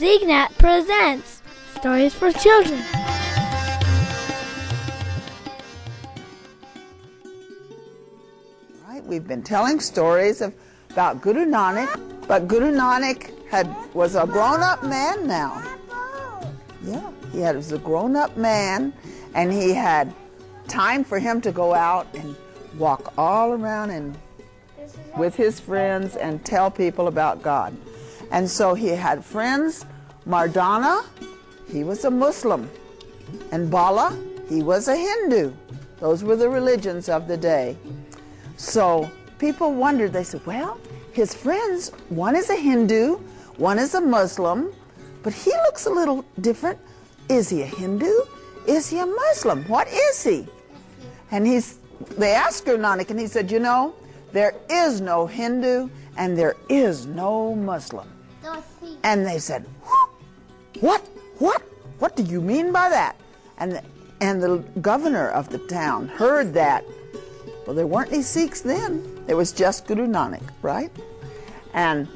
SikhNet presents Stories for Children. Right, we've been telling stories of, about Guru Nanak, but Guru Nanak had was a grown-up man now. Yeah, he had, was a grown-up man, and he had time for him to go out and walk all around and with his friends and tell people about God. And so he had friends, Mardana, he was a Muslim, and Bala, he was a Hindu. Those were the religions of the day. So people wondered, they said, well, his friends, one is a Hindu, one is a Muslim, but he looks a little different. Is he a Hindu? Is he a Muslim? What is he? And he's, they asked Guru Nanak, and he said, you know, there is no Hindu and there is no Muslim. And they said, what? What? What do you mean by that? And the, and the governor of the town heard that. Well, there weren't any Sikhs then. There was just Guru Nanak, right? And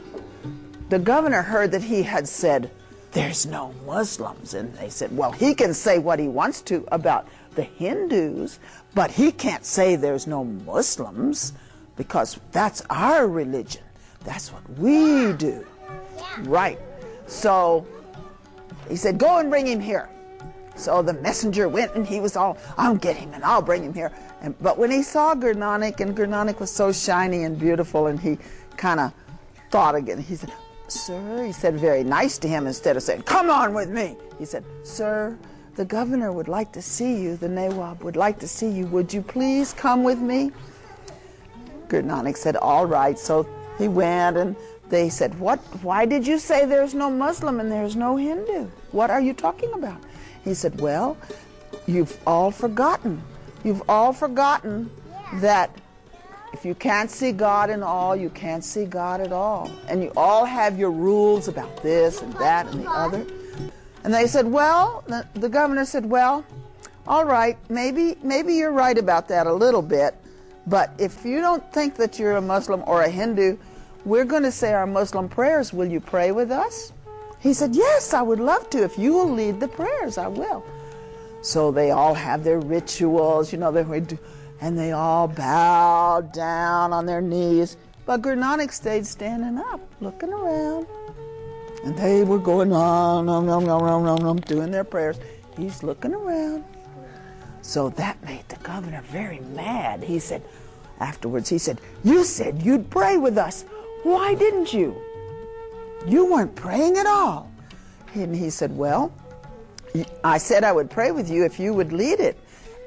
the governor heard that he had said, there's no Muslims. And they said, well, he can say what he wants to about the Hindus, but he can't say there's no Muslims because that's our religion. That's what we do. Right. So he said, Go and bring him here. So the messenger went and he was all, I'll get him and I'll bring him here. And, but when he saw Guru and Guru was so shiny and beautiful, and he kind of thought again, he said, Sir, he said very nice to him instead of saying, Come on with me. He said, Sir, the governor would like to see you, the Nawab would like to see you. Would you please come with me? Guru said, All right. So he went and they said, What why did you say there's no Muslim and there's no Hindu? What are you talking about? He said, Well, you've all forgotten. You've all forgotten that if you can't see God in all, you can't see God at all. And you all have your rules about this and that and the other. And they said, Well, the, the governor said, Well, all right, maybe maybe you're right about that a little bit. But if you don't think that you're a Muslim or a Hindu, we're going to say our Muslim prayers. Will you pray with us? He said, Yes, I would love to. If you will lead the prayers, I will. So they all have their rituals, you know, they would, and they all bow down on their knees. But Guru stayed standing up, looking around. And they were going on, on, on, on, on, on, on, doing their prayers. He's looking around. So that made the governor very mad. He said, afterwards, he said, You said you'd pray with us. Why didn't you? You weren't praying at all. And he said, Well, I said I would pray with you if you would lead it.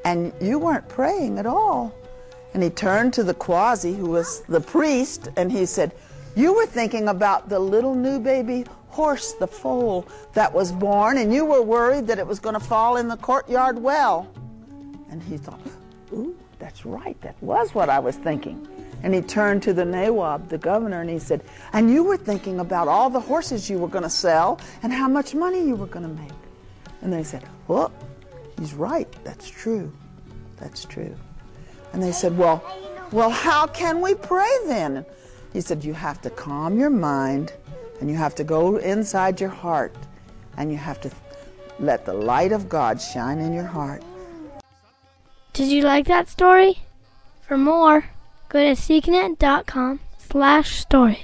And you weren't praying at all. And he turned to the Qazi, who was the priest, and he said, You were thinking about the little new baby horse, the foal that was born, and you were worried that it was going to fall in the courtyard well. And he thought, Ooh, that's right. That was what I was thinking. And he turned to the Nawab, the governor, and he said, And you were thinking about all the horses you were going to sell and how much money you were going to make. And they said, Well, he's right. That's true. That's true. And they said, Well, well, how can we pray then? He said, You have to calm your mind and you have to go inside your heart and you have to let the light of God shine in your heart. Did you like that story? For more, Go to sikhnet.com slash stories.